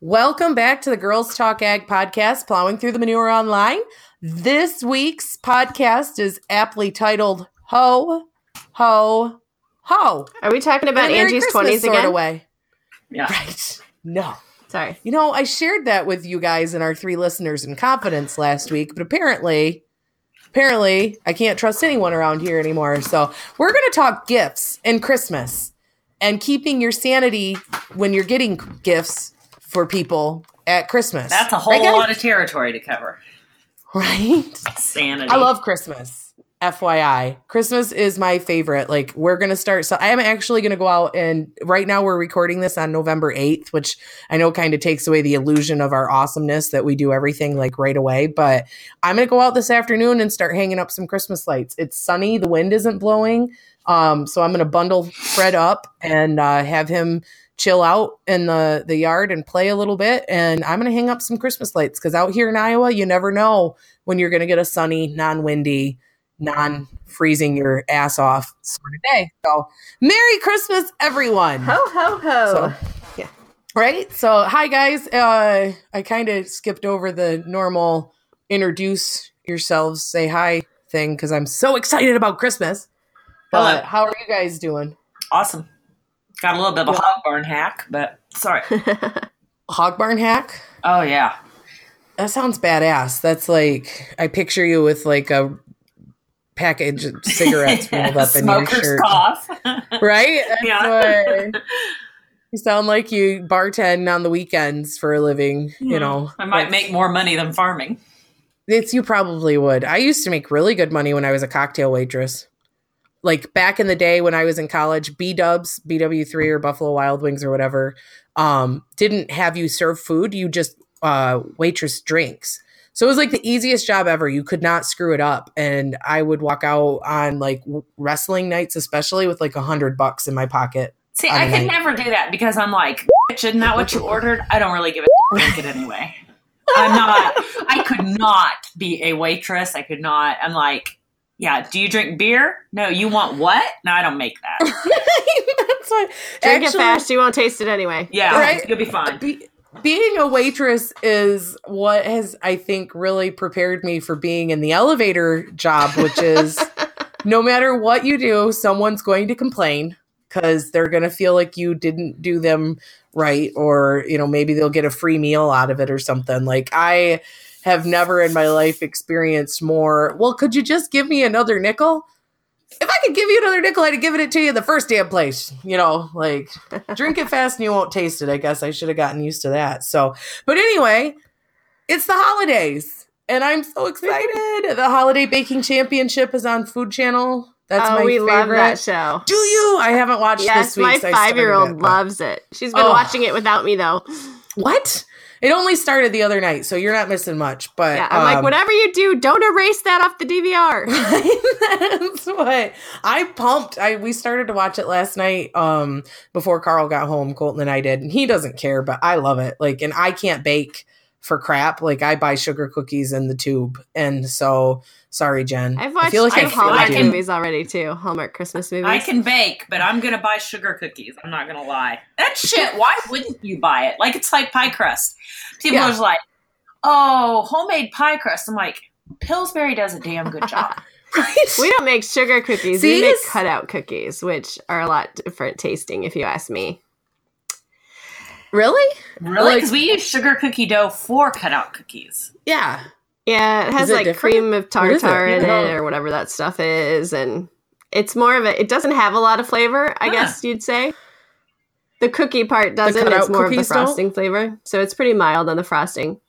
Welcome back to the Girls Talk Ag podcast, Plowing Through the Manure Online. This week's podcast is aptly titled Ho, Ho, Ho. Are we talking about Merry Angie's Christmas 20s sort again? of way. Yeah. Right. No. Sorry. You know, I shared that with you guys and our three listeners in confidence last week, but apparently, apparently, I can't trust anyone around here anymore. So we're going to talk gifts and Christmas and keeping your sanity when you're getting gifts for people at Christmas. That's a whole Right, lot of territory to cover. right. Sanity. I love Christmas. FYI, Christmas is my favorite. Like, we're going to start. So, I am actually going to go out and right now we're recording this on November 8th, which I know kind of takes away the illusion of our awesomeness that we do everything like right away. But I'm going to go out this afternoon and start hanging up some Christmas lights. It's sunny, the wind isn't blowing. Um, so, I'm going to bundle Fred up and uh, have him chill out in the, the yard and play a little bit. And I'm going to hang up some Christmas lights because out here in Iowa, you never know when you're going to get a sunny, non windy, non freezing your ass off sort of day. So, Merry Christmas, everyone. Ho, ho, ho. So, yeah. Right. So, hi, guys. Uh, I kind of skipped over the normal introduce yourselves, say hi thing because I'm so excited about Christmas. But Hello. how are you guys doing? Awesome. Got a little bit of a hog barn hack, but sorry. Hog barn hack? Oh yeah. That sounds badass. That's like, I picture you with like a package of cigarettes rolled up in your Smoker's shirt. cough. Right? That's Yeah. what- you sound like you bartend on the weekends for a living, you hmm. know. I might make more money than farming. It's you probably would. I used to make really good money when I was a cocktail waitress. Like back in the day when I was in college, B Dubs, BW3 or Buffalo Wild Wings or whatever, um, didn't have you serve food. You just uh, waitress drinks. So it was like the easiest job ever. You could not screw it up. And I would walk out on like wrestling nights, especially with like a hundred bucks in my pocket. See, I could night. never do that because I'm like, "Bitch, isn't that what you ordered? I don't really give a drink it anyway. I'm not. I could not be a waitress. I could not. I'm like, yeah. Do you drink beer? No. You want what? No, I don't make that. That's why. Drink it fast. You won't taste it anyway. Yeah, Right. you'll be fine. Be- being a waitress is what has I think really prepared me for being in the elevator job, which is no matter what you do, someone's going to complain because they're going to feel like you didn't do them right, or you know maybe they'll get a free meal out of it or something. Like I have never in my life experienced more. Well, could you just give me another nickel? If I could give you another nickel, I'd have given it to you in the first damn place. You know, like drink it fast and you won't taste it. I guess I should have gotten used to that. So, but anyway, it's the holidays and I'm so excited. The Holiday Baking Championship is on Food Channel. That's oh, my we favorite. love that show. Do you? I haven't watched Yes, this week. my so I started five year old loves it. She's been Oh. watching it without me though. What? It only started the other night, so you're not missing much. But Yeah, I'm like, um, whatever you do, don't erase that off the DVR. That's what I pumped. I we started to watch it last night um before Carl got home. Colton and I did, and he doesn't care, but I love it. Like, and I can't bake for crap. Like, I buy sugar cookies in the tube, and so sorry, Jen. I've I watched feel like I some feel like Hallmark I movies already too. Hallmark Christmas movies. I can bake, but I'm gonna buy sugar cookies. I'm not gonna lie. That shit. Why wouldn't you buy it? Like it's like pie crust. People Yeah. are just like, "Oh, homemade pie crust." I'm like, Pillsbury does a damn good job. Right? We don't make sugar cookies. See, we make cutout cookies, which are a lot different tasting, if you ask me. Really? Really? Like- Because we use sugar cookie dough for cutout cookies. Yeah. Yeah, it has it like different? cream of What is it? tartar in Yeah. it or whatever that stuff is, and it's more of a. It doesn't have a lot of flavor, I Huh. guess you'd say. The cookie part doesn't. It's more of the cookies don't? frosting flavor, so it's pretty mild on the frosting.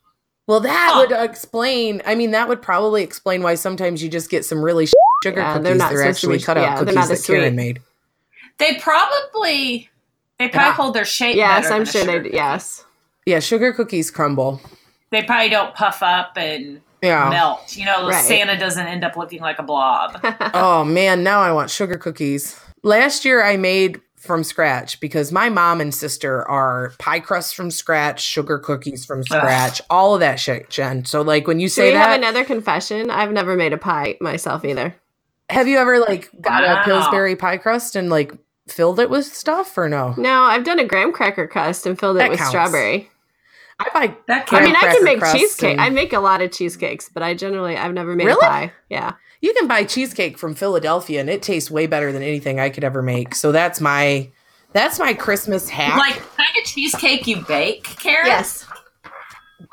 Well, that Huh. would explain. I mean, that would probably explain why sometimes you just get some really sugar Yeah, cookies. they're They're, not so actually sweet. cut out Yeah, they're cookies not that sweet. Karen made. They probably they probably Yeah. hold their shape. Yes, better I'm than a sure sugar they. cookie. Yes, Yeah, sugar cookies crumble. They probably don't puff up and Yeah. melt. You know, Right. Santa doesn't end up looking like a blob. oh man, now I want sugar cookies. Last year I made from scratch because my mom and sister are pie crusts from scratch, sugar cookies from scratch, all of that shit, Jen. So like when you Do say we have that, another confession? I've never made a pie myself either. have you ever like got Wow. a Pillsbury pie crust and like filled it with stuff or no? No, I've done a graham cracker crust and filled it with counts. strawberry. I buy. That I mean, I can make cheesecake. and- I make a lot of cheesecakes, but I generally I've never made Really? a pie. Yeah. You can buy cheesecake from Philadelphia, and it tastes way better than anything I could ever make. So that's my that's my Christmas hack. like kind of cheesecake you bake, Karen. Yes.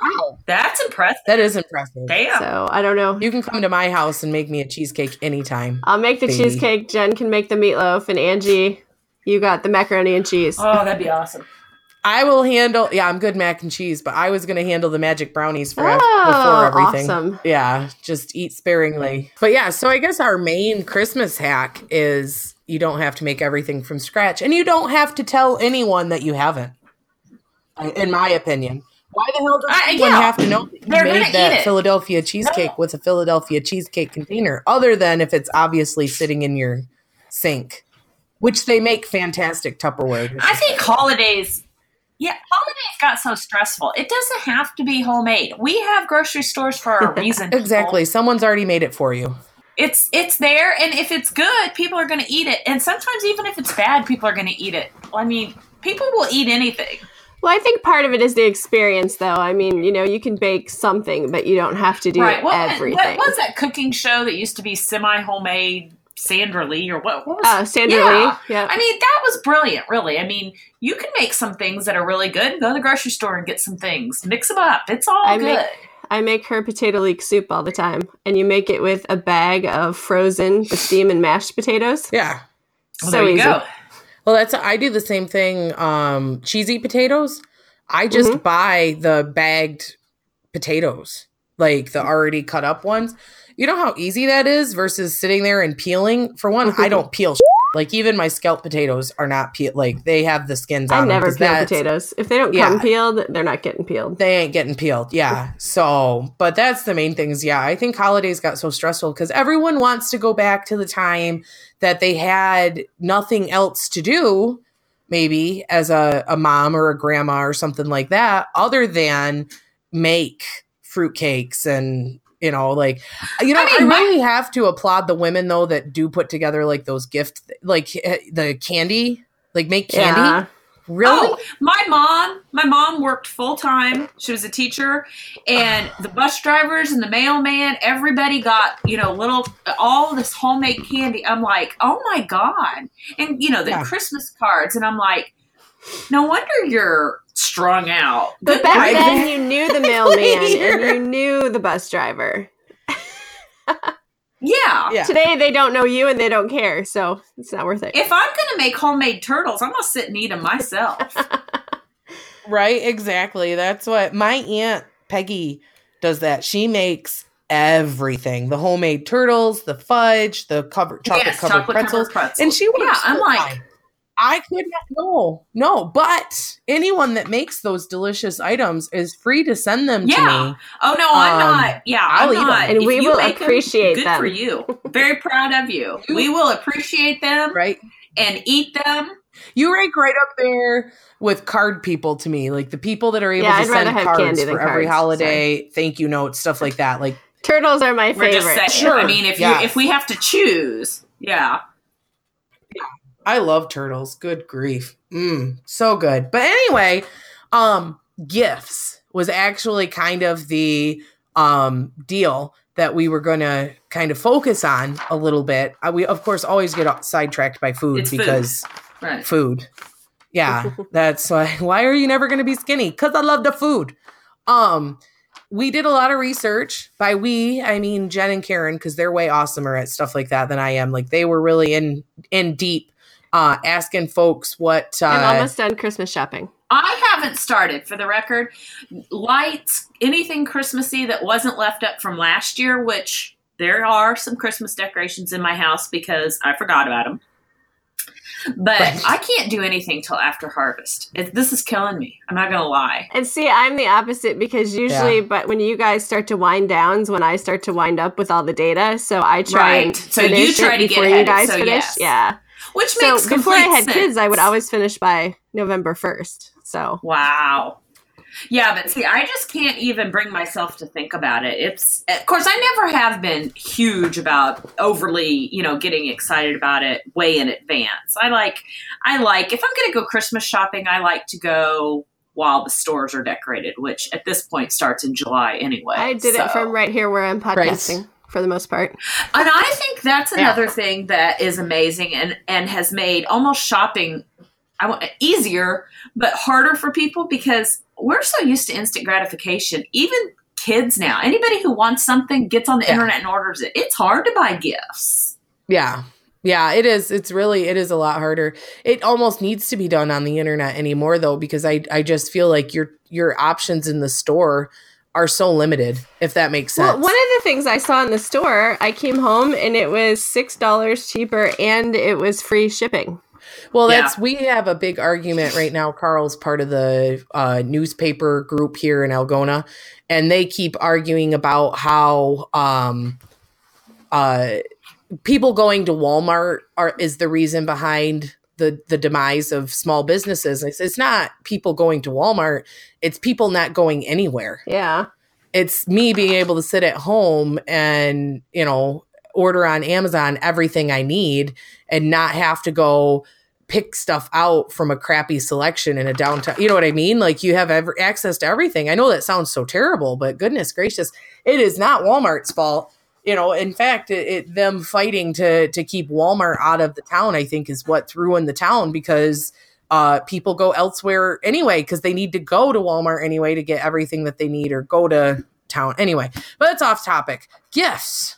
Wow, that's impressive. that is impressive. Damn. So I don't know. You can come to my house and make me a cheesecake anytime. I'll make the Baby. cheesecake. Jen can make the meatloaf, and Angie, you got the macaroni and cheese. oh, that'd be awesome. I will handle. Yeah, I'm good mac and cheese, but I was going to handle the magic brownies for Oh, before everything. awesome. Yeah, just eat sparingly. But yeah, so I guess our main Christmas hack is you don't have to make everything from scratch, and you don't have to tell anyone that you haven't. In my opinion, why the hell does I- anyone yeah. have to know that you They're made that. Philadelphia cheesecake No. with a Philadelphia cheesecake container, other than if it's obviously sitting in your sink, which they make fantastic Tupperware. I think holidays. Yeah, holidays got so stressful. It doesn't have to be homemade. We have grocery stores for a reason. people. Exactly. Someone's already made it for you. It's it's there, and if it's good, people are going to eat it. And sometimes, even if it's bad, people are going to eat it. I mean, people will eat anything. Well, I think part of it is the experience, though. I mean, you know, you can bake something, but you don't have to do right? What, everything. what was that cooking show that used to be semi homemade? Sandra Lee or what? What was? Uh, Sandra Yeah. Lee. Yeah. I mean, that was brilliant. Really, I mean, you can make some things that are really good. Go to the grocery store and get some things. Mix them up. It's all I good. make- I make her potato leek soup all the time, and you make it with a bag of frozen steam and mashed potatoes. Yeah. Well, so there you easy. go. Well, that's I do the same thing. Um, cheesy potatoes. I just Mhm. buy the bagged potatoes, like the already cut up ones. You know how easy that is versus sitting there and peeling. For one, I don't peel. Like even my scalp potatoes are not peel. Like they have the skins on I them peel potatoes. If they don't Yeah. come peeled, they're not getting peeled. They ain't getting peeled. Yeah. So, but that's the main things. Yeah. I think holidays got so stressful because everyone wants to go back to the time that they had nothing else to do, maybe as a, a mom or a grandma or something like that, other than make fruitcakes and, you know, like, you know, I, mean, my- really have to applaud the women though that do put together like those gift, like eh, the candy, like make candy. Yeah. Really? Oh, my mom, my mom worked full time. She was a teacher, and the bus drivers and the mailman, everybody got you know little all this homemade candy. I'm like, oh my god, and you know the Yeah. Christmas cards, and I'm like, no wonder you're strong out. But Good back grief. then, you knew the mailman and you knew the bus driver. yeah. Yeah. Today, they don't know you and they don't care, so it's not worth it. If I'm gonna make homemade turtles, I'm gonna sit and eat them myself. Right, exactly. That's what my aunt Peggy does that. She makes everything. The homemade turtles, the fudge, the covered chocolate yes, covered chocolate pretzels. covered pretzels. And she works yeah, I'm full-time. like, I could not no, no, but anyone that makes those delicious items is free to send them Yeah. to me. oh no, I'm Um, not. Yeah, I'll I'm eat 'em. not. And If we you will make 'em, appreciate good them. for you. Very proud of you. We will appreciate them Right? and eat them. You rank right up there with card people to me, like the people that are able Yeah, to I'd send cards candy for than every cards. holiday, thank you notes, stuff like that. Like Turtles are my We're just favorite. saying. Sure. I mean, if Yes. you if we have to choose, yeah. I love turtles. Good grief. Mm, so good. But anyway, um gifts was actually kind of the um deal that we were going to kind of focus on a little bit. Uh, we of course always get sidetracked by food It's food. because Right. food. Yeah, that's why why are you never going to be skinny? Cuz I love the food. Um we did a lot of research. By we, I mean Jen and Karen cuz they're way awesomer at stuff like that than I am. Like they were really in in deep uh asking folks what uh I'm almost done Christmas shopping. I haven't started for the record. Lights, anything Christmassy that wasn't left up from last year, which there are some Christmas decorations in my house because I forgot about them. But Right. I can't do anything till after harvest. It, this is killing me. I'm not going to lie. And see, I'm the opposite because usually, Yeah. but when you guys start to wind downs, when I start to wind up with all the data, so I try and Right. So you try it to get ahead, you guys so finish. yes. Yeah. Which So makes before I complete had kids, I would always finish by November first. So Wow. Yeah, but see, I just can't even bring myself to think about it. It's, of course, I never have been huge about overly, you know, getting excited about it way in advance. I like, I like, if I'm going to go Christmas shopping, I like to go while the stores are decorated, which at this point starts in July anyway. I did it from right here where I'm podcasting for the most part. And I think that's Yeah. another thing that is amazing and and has made almost shopping I want easier but harder for people because we're so used to instant gratification. Even kids now, anybody who wants something gets on the Yeah. internet and orders it. It's hard to buy gifts. Yeah. Yeah, it is. It's really it is a lot harder. It almost needs to be done on the internet anymore though because I I just feel like your your options in the store are so limited if that makes sense. Well, one of the things I saw in the store, I came home and it was six dollars cheaper and it was free shipping. Well, Yeah. that's we have a big argument right now. Carl's part of the uh, newspaper group here in Algona, and they keep arguing about how um, uh, people going to Walmart are is the reason behind the the demise of small businesses. It's, it's not people going to Walmart; it's people not going anywhere. Yeah. it's me being able to sit at home and you know order on amazon everything i need and not have to go pick stuff out from a crappy selection in a downtown you know what i mean? Like you have ever access to everything. I know that sounds so terrible but goodness gracious it is not walmart's fault you know in fact it, it them fighting to to keep walmart out of the town i think is what ruined the town because uh, people go elsewhere anyway because they need to go to Walmart anyway to get everything that they need or go to town anyway. But it's off topic. Gifts.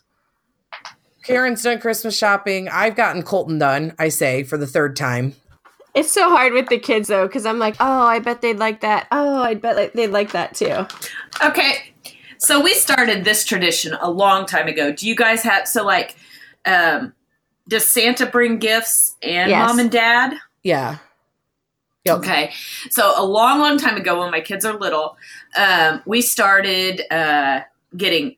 Karen's done Christmas shopping. I've gotten Colton done, I say, for the third time. It's so hard with the kids though, because I'm like, oh, I bet they'd like that. Oh, I bet like, they'd like that too. Okay. So we started this tradition a long time ago. Do you guys have so like um does Santa bring gifts and Yes. mom and dad? Yeah. Yep. Okay. So a long, long time ago when my kids are little, um, we started uh, getting.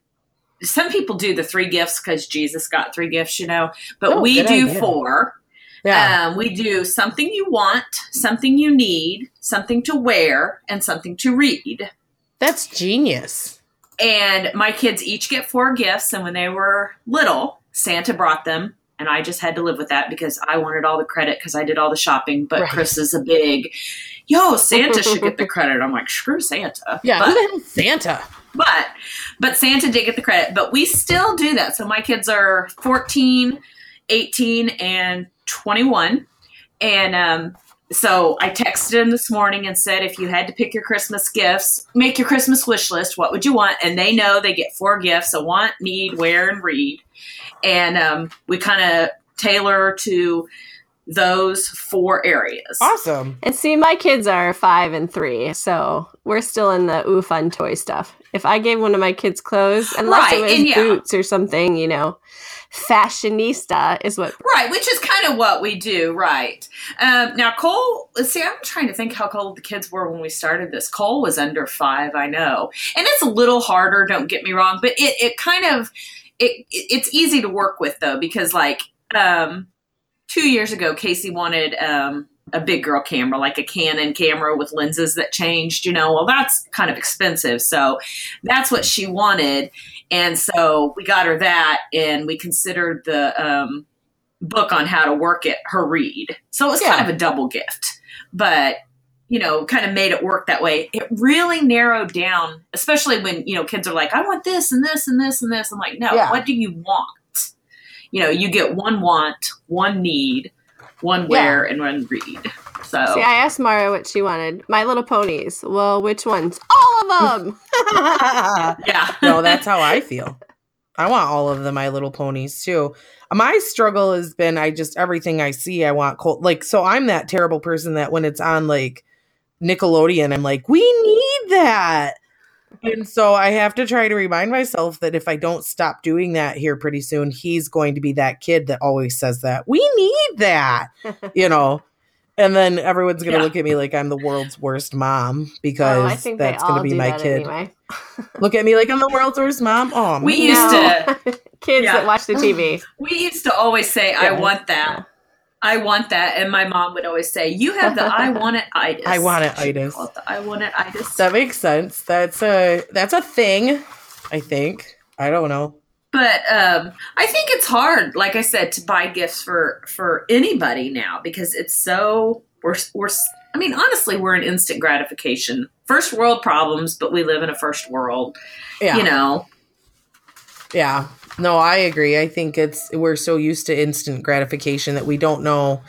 Some people do the three gifts because Jesus got three gifts, you know, but Oh, we do idea. four. Yeah. Um, we do something you want, something you need, something to wear, and something to read. That's genius. And my kids each get four gifts. And when they were little, Santa brought them. And I just had to live with that because I wanted all the credit because I did all the shopping. But Right. Chris is a big, yo, Santa should get the credit. I'm like, screw Santa. Yeah. But, Who the Santa? but, but Santa did get the credit. But we still do that. So my kids are 14, 18, and 21. And um, so I texted him this morning and said, if you had to pick your Christmas gifts, make your Christmas wish list. What would you want? And they know they get four gifts: a want, need, wear, and read. And um, we kind of tailor to those four areas. Awesome. And see, my kids are five and three, so we're still in the ooh fun toy stuff. If I gave one of my kids clothes, unless Right, it was and yeah. boots or something, you know, fashionista is what. Right, which is what we do, right? Um, now, Cole, let's see, I'm trying to think how old the kids were when we started this. Cole was under five, I know, and it's a little harder. Don't get me wrong, but it it kind of it it's easy to work with though because like um, two years ago, Casey wanted um, a big girl camera, like a Canon camera with lenses that changed. You know, well, that's kind of expensive, so that's what she wanted. And so we got her that, and we considered the um, book on how to work it her read. So it was kind of a double gift, but you know, kind of made it work that way. It really narrowed down, especially when you know kids are like, "I want this and this and this and this." I'm like, "No, Yeah. what do you want?" You know, you get one want, one need, one wear, and one read. So See, I asked Mara what she wanted. My Little Ponies. Well, which ones? All of them. yeah, no, that's how I feel. I want all of the My Little Ponies too. My struggle has been I just everything I see I want cold like so I'm that terrible person that when it's on like Nickelodeon I'm like we need that. And so I have to try to remind myself that if I don't stop doing that here pretty soon he's going to be that kid that always says that. We need that. you know. And then everyone's going to Yeah. look at me like I'm the world's worst mom Oh, because I think that's gonna be my kid. anyway. Look at me like I'm the world's worst mom. Oh, We man. used No. to- kids Yeah. that watch the TV. we used to always say, "I want that." Yeah. I want that, and my mom would always say, "You have the I want it itis." I want it itis. the I want it itis. That makes sense. That's a that's a thing. I think. I don't know. But um, I think it's hard, like I said, to buy gifts for for anybody now because it's so we're we're I mean, honestly, we're an instant gratification. First world problems, but we live in a first world. Yeah. You know, Yeah. No, I agree. I think it's we're so used to instant gratification that we don't know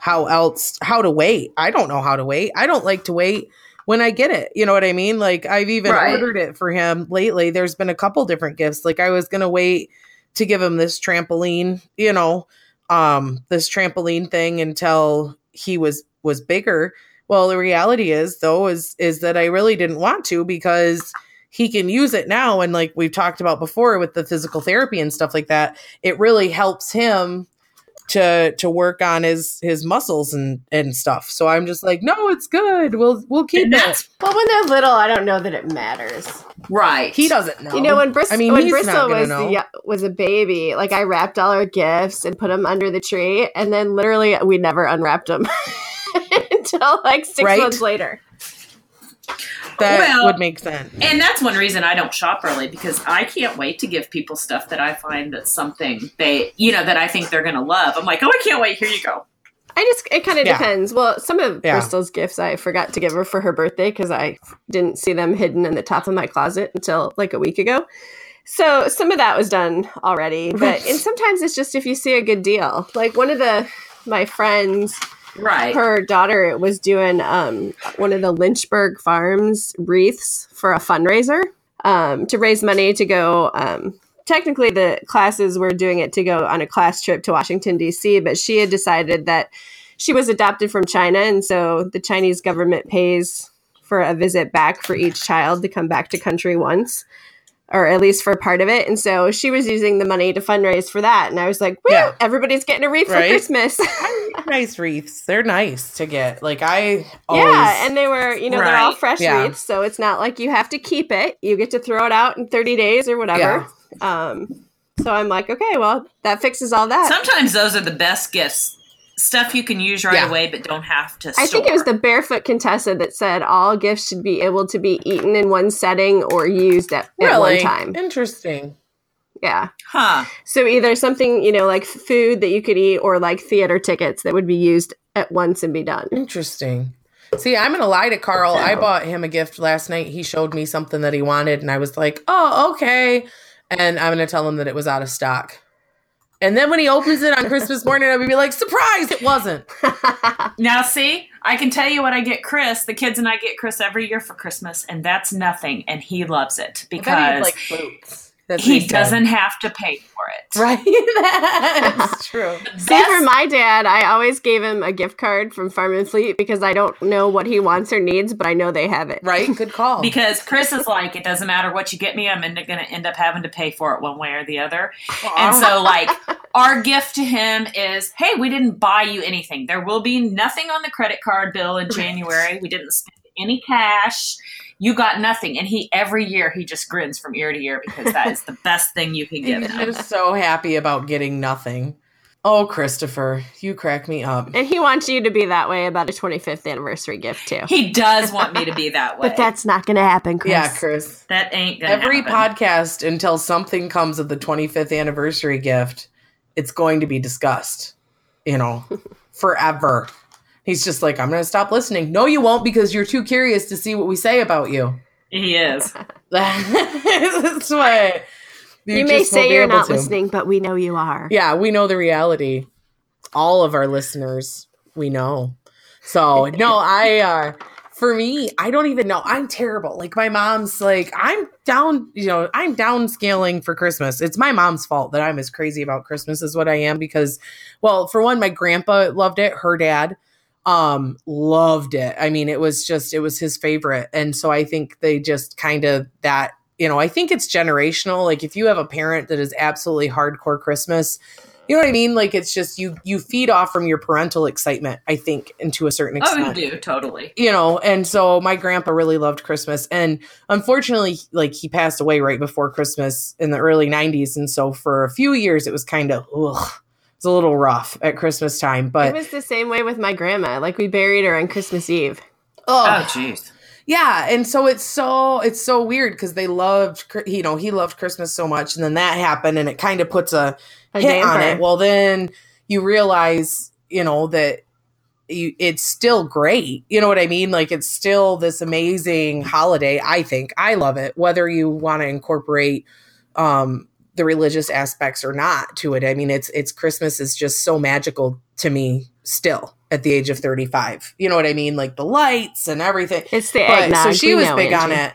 how else how to wait. I don't know how to wait. I don't like to wait when I get it. You know what I mean? Like I've even Right. ordered it for him lately. There's been a couple different gifts. Like I was going to wait to give him this trampoline, you know, um this trampoline thing until he was was bigger. Well, the reality is though is is that I really didn't want to because he can use it now and like we've talked about before with the physical therapy and stuff like that it really helps him to to work on his his muscles and and stuff so i'm just like no it's good we'll we'll keep and it Well, when they're little, I don't know that it matters. right. he doesn't know You know, when Bristol, I mean, when Bristol was the, yo- was a baby, like I wrapped all our gifts and put them under the tree, and then literally we never unwrapped them until like six Right? months later. That Well- would make sense And that's one reason I don't shop early because I can't wait to give people stuff that I find that's something they, you know, that I think they're going to love. I'm like, oh, I can't wait. Here you go. I just it kind of Yeah. depends. Well, some of Yeah. Bristol's gifts I forgot to give her for her birthday because I didn't see them hidden in the top of my closet until like a week ago. So some of that was done already, but and sometimes it's just if you see a good deal. Like one of the my friends, Right. her daughter was doing um, one of the Lynchburg Farms wreaths for a fundraiser um, to raise money to go. Um, technically, the classes were doing it to go on a class trip to Washington, D.C., but she had decided that she was adopted from China, and so the Chinese government pays for a visit back for each child to come back to country once. Or at least for part of it. And so she was using the money to fundraise for that. And I was like, Woo, Yeah. everybody's getting a wreath Right. for Christmas. nice wreaths they're nice to get like i always Yeah, and they were, you know, they're all fresh Yeah. wreaths, so it's not like you have to keep it. You get to throw it out in 30 days or whatever. Um, so I'm like, okay, well, that fixes all that. Sometimes those are the best gifts. Stuff you can use right Yeah. away, but don't have to. I think it was the Barefoot Contessa that said all gifts should be able to be eaten in one setting or used at, at one time. interesting Yeah. huh. So either something, you know, like food that you could eat or like theater tickets that would be used at once and be done. Interesting. See, I'm gonna lie to Carl. I bought him a gift last night. He showed me something that he wanted, and I was like, "Oh, okay." And I'm gonna tell him that it was out of stock. And then when he opens it on Christmas morning, I'll be like, "Surprise! It wasn't." Now, see, I can tell you what I get Chris. The kids and I get Chris every year for Christmas, and that's nothing, and he loves it because like boots. That's he said. doesn't have to pay for it. Right. That's true. See, for my dad, I always gave him a gift card from Farm and Fleet because I don't know what he wants or needs, but I know they have it. Right. Good call. Because Chris is like, it doesn't matter what you get me, I'm going to end up having to pay for it one way or the other. And so, like, our gift to him is, hey, we didn't buy you anything. There will be nothing on the credit card bill in January. We didn't spend any cash. You got nothing. And he, every year, he just grins from ear to ear because that is the best thing you can give He's him. just so happy about getting nothing. Oh, Christopher, you crack me up. And he wants you to be that way about a 25th anniversary gift, too. He does want me to be that way. But that's not going to happen, Chris. Yeah, Chris. that ain't going to Every happen. podcast until something comes of the 25th anniversary gift, it's going to be discussed, you know, forever. He's just like, I'm going to stop listening. No, you won't because you're too curious to see what we say about you. He is. That's why. You, may say you're not to. listening, but we know you are. Yeah, we know the reality. All of our listeners, we know. So, no, I uh for me, I don't even know. I'm terrible. Like my mom's like, I'm down, you know, I'm downscaling for Christmas. It's my mom's fault that I'm as crazy about Christmas as what I am because well, for one, my grandpa loved it, her dad um loved it. I mean, it was just it was his favorite. And so I think they just kind of that, you know, I think it's generational. Like if you have a parent that is absolutely hardcore Christmas, you know what I mean? Like it's just you you feed off from your parental excitement, I think, and to a certain Oh, extent you do, totally. you know and so my grandpa really loved christmas and unfortunately like he passed away right before christmas in the early 90s and so for a few years it was kind of ugh, it was a little rough at christmas time But It was the same way with my grandma. Like, we buried her on Christmas Eve. Oh, ugh, jeez. yeah and so it's so it's so weird because they loved you know he loved christmas so much and then that happened and it kind of puts a A hit on it well then you realize you know that you, it's still great. You know what I mean? Like it's still this amazing holiday. I think I love it, whether you want to incorporate um, the religious aspects or not to it. I mean, it's it's Christmas is just so magical to me still at the age of 35. You know what I mean? Like the lights and everything. It's the But- eggnog. so she was big on it.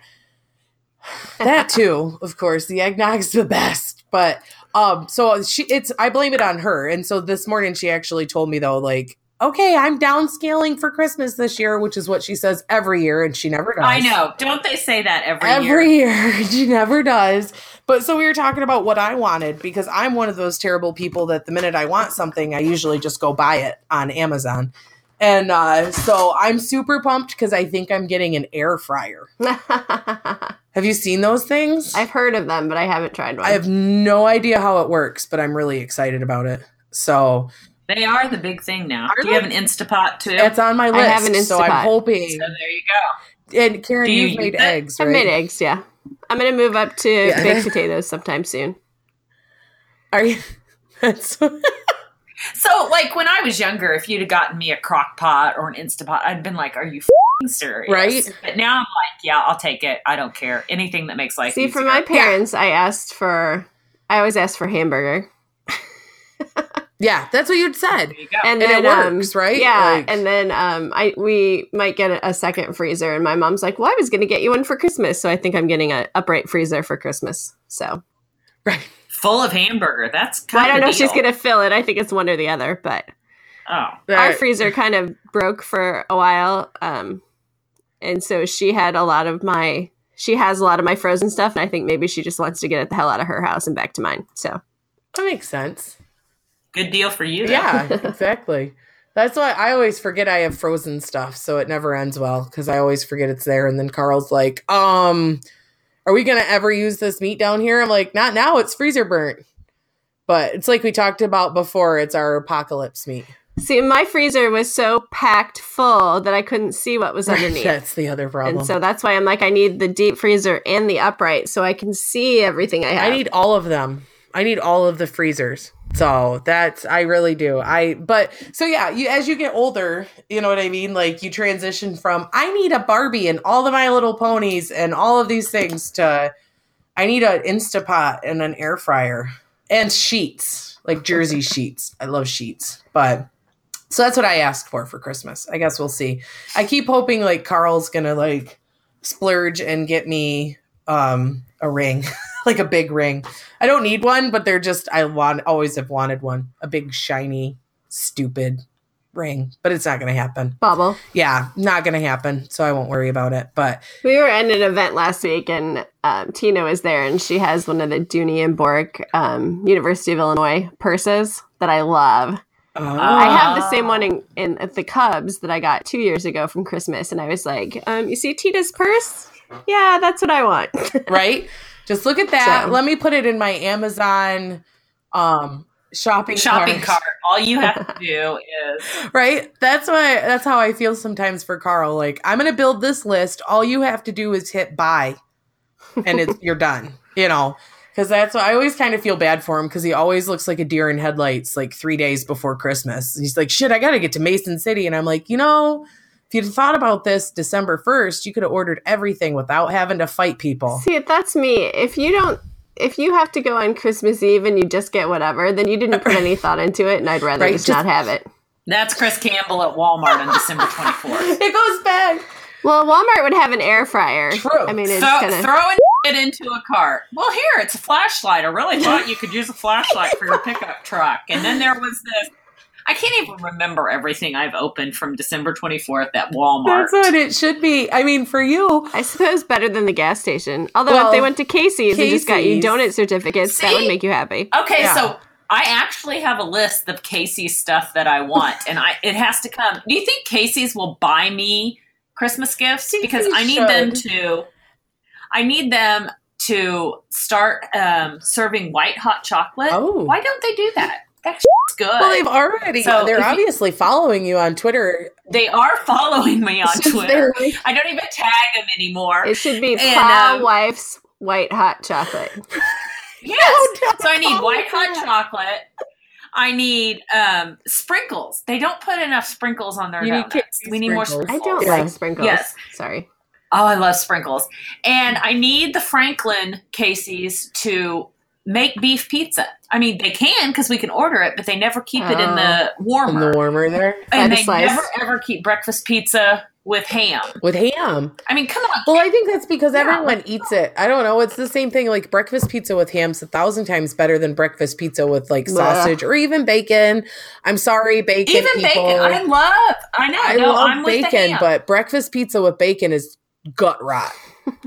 That too, of course. The eggnog's the best. But um so she it's I blame it on her. And so this morning she actually told me though, like, okay, I'm downscaling for Christmas this year, which is what she says every year, and she never does. I know. Don't they say that every, Every year? year. she never does. But so we were talking about what I wanted because I'm one of those terrible people that the minute I want something, I usually just go buy it on Amazon. And uh, so I'm super pumped because I think I'm getting an air fryer. Have you seen those things? I've heard of them, but I haven't tried one. I have no idea how it works, but I'm really excited about it. So They are the big thing now. Are Do you they? have an Instapot too? it's on my list. I list. have an so I'm hoping. so there you go. And Karen, Do you you've made use it? eggs, I've right? made eggs, yeah. I'm gonna move up to Yeah. baked potatoes sometime soon. Are you? That's So, like when I was younger, if you'd have gotten me a crock pot or an Instapot, I'd been like, "Are you fing serious?" Right. But now I'm like, "Yeah, I'll take it. I don't care. Anything that makes life See, easier." for my parents, I asked for. I always asked for hamburger, yeah, that's what you'd said. You go. and And then it um, works, right? Yeah, Like- and then um, I we might get a, a second freezer, and my mom's like, "Well, I was going to get you one for Christmas, so I think I'm getting a upright freezer for Christmas." So Right. Full of hamburger. That's kind I don't know a if she's going to fill it. I think it's one or the other, but Oh, our That- freezer kind of broke for a while, um, and so she had a lot of my. She has a lot of my frozen stuff, and I think maybe she just wants to get it the hell out of her house and back to mine. So that makes sense. Good deal for you. though. Yeah, exactly. That's why I always forget I have frozen stuff, so it never ends well because I always forget it's there. And then Carl's like, "Um, are we gonna ever use this meat down here?" I'm like, "Not now. It's freezer burnt." But it's like we talked about before. It's our apocalypse meat. see, my freezer was so packed full that I couldn't see what was underneath. That's the other problem. And so that's why I'm like, I need the deep freezer and the upright so I can see everything I have. I need all of them. I need all of the freezers. So that's I really do. I but so yeah, you as you get older, you know what I mean? Like you transition from I need a Barbie and all of my little ponies and all of these things to I need an Instapot and an air fryer and sheets, like jersey sheets. I love sheets. But so that's what I asked for for Christmas. I guess we'll see. I keep hoping like Carl's going to like splurge and get me um a ring, like a big ring. I don't need one, but they're just I want always have wanted one. A big shiny stupid ring, but it's not going to happen. Bubble. Yeah, not going to happen, so I won't worry about it. But We were at an event last week and um, Tina was there and she has one of the Dooney and Bourke um, University of Illinois purses that I love. oh, I have the same one in, in the Cubs that I got two years ago from Christmas. And I was like, um, you see Tina's purse? Yeah, that's what I want. right? Just look at that. So- Let me put it in my Amazon um shopping Shopping cart. cart. All you have to do is right that's why that's how i feel sometimes for carl like i'm gonna build this list all you have to do is hit buy and it's you're done you know because that's why i always kind of feel bad for him because he always looks like a deer in headlights like three days before christmas he's like shit i gotta get to mason city and i'm like you know if you'd thought about this december 1st you could have ordered everything without having to fight people see, that's me. If you don't, if you have to go on Christmas Eve and you just get whatever, then you didn't put any thought into it and I'd rather Right, just, just- not have it. that's Chris Campbell at Walmart on December 24th. it goes back Well, Walmart would have an air fryer. True. I mean, it's Throw, kind of. throwing it into a cart. Well, here it's a flashlight. I really thought you could use a flashlight for your pickup truck. And then there was this. I can't even remember everything I've opened from December 24th at Walmart. that's what it should be i mean for you I suppose better than the gas station. Although Well, if they went to Casey's, and just got you donut certificates, that would make you happy. Okay, Yeah. so I actually have a list of Casey's stuff that I want, and I it has to come. Do you think Casey's will buy me Christmas gifts? think Because I need them to. I need them to start um, serving white hot chocolate. Oh. Why don't they do that? That shit's good. well they've already So they're if you- obviously following you on twitter they are following me on Twitter. like- I don't even tag them anymore. It should be And, Paul um, Wife's white hot chocolate. Yes. don't so I need white hot that. chocolate. I need um, sprinkles. They don't put enough sprinkles on their You donuts. Casey's we need more sprinkles. I don't Yeah. like sprinkles. Yes. Sorry. Oh, I love sprinkles. And I need the Franklin Casey's to make beef pizza. I mean, they can because we can order it, but they never keep it in the oh. In warmer. the warmer there and they slice. never ever keep breakfast pizza with ham. with ham. I mean, come on. Well, I think that's because Yeah. everyone eats it. I don't know. It's the same thing. Like breakfast pizza with ham's a thousand times better than breakfast pizza with like Blech. sausage or even bacon. I'm sorry, bacon. Even people. bacon. I love. I know. I no, love I'm with the bacon, ham. but breakfast pizza with bacon is gut rot.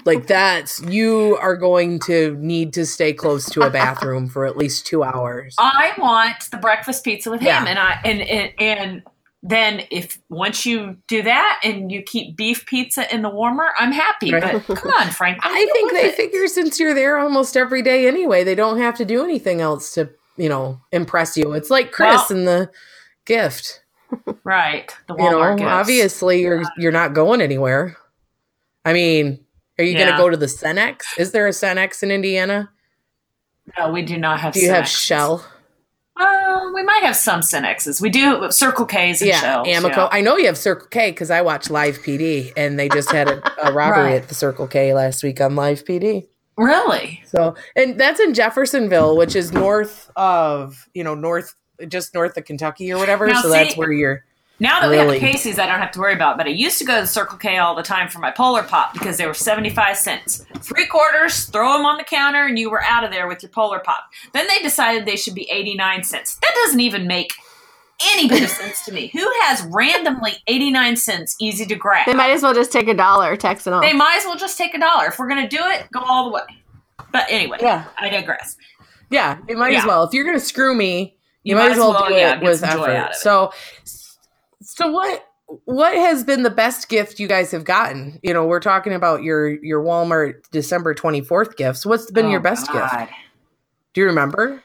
Like that's you are going to need to stay close to a bathroom for at least two hours. I want the breakfast pizza with ham, Yeah. and I and, and and then if once you do that and you keep beef pizza in the warmer, I'm happy. Right. But come on, Frank. I think they figure since you're there almost every day anyway, they don't have to do anything else to, you know, impress you. It's like Chris Well- and the gift. right. The You know, Walmart obviously you're you're not going anywhere. I mean, are you going to go to the Cenex? Is there a Cenex in Indiana? No, we do not have. Do you have Shell? Uh, we might have some Cenexes. We do Circle K's and yeah, Shells. Amico. yeah. I know you have Circle K because I watch Live PD, and they just had a, a robbery Right. at the Circle K last week on Live PD. Really? So, and that's in Jeffersonville, which is north of, you know, north, just north of Kentucky or whatever. Now, so that's where you're. Now that we have Casey's, I don't have to worry about. it. But I used to go to Circle K all the time for my Polar Pop because they were seventy-five cents, three quarters. Throw them on the counter, and you were out of there with your Polar Pop. Then they decided they should be eighty-nine cents. That doesn't even make any bit of sense to me. Who has randomly eighty-nine cents easy to grab? They might as well just take a dollar, tax and all. They might as well just take a dollar. If we're gonna do it, go all the way. But anyway, Yeah. I digress. Yeah, it might as well. If you're going to screw me, you, You might, might as well, well, do yeah, it with effort. it. So, so what? What has been the best gift you guys have gotten? You know, we're talking about your your Walmart December twenty fourth gifts. What's been your Oh, best gift? Do you remember?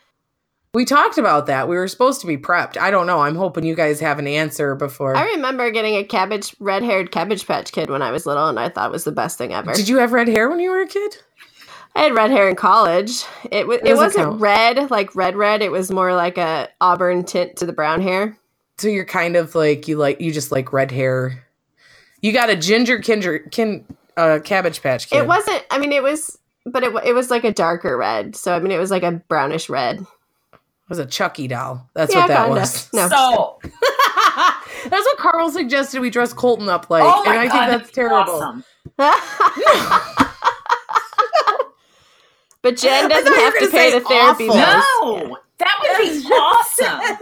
We talked about that. We were supposed to be prepped. I don't know. I'm hoping you guys have an answer before. I remember getting a cabbage, red haired Cabbage Patch Kid when I was little, and I thought it was the best thing ever. Did you have red hair when you were a kid? I had red hair in college. It was. It wasn't count. red like red red. It was more like a auburn tint to the brown hair. So you're kind of like you like you just like red hair. You got a ginger kinder kin uh, cabbage patch kid. It wasn't. I mean, it was, but it it was like a darker red. So I mean, it was like a brownish red. It was a Chucky doll. That's Yeah, what that kinda. was. No. So, that's what Carl suggested we dress Colton up like, oh my and I God, think that's that'd terrible. awesome. but Jen doesn't have to pay say the therapy awful. bills. No, that would be awesome.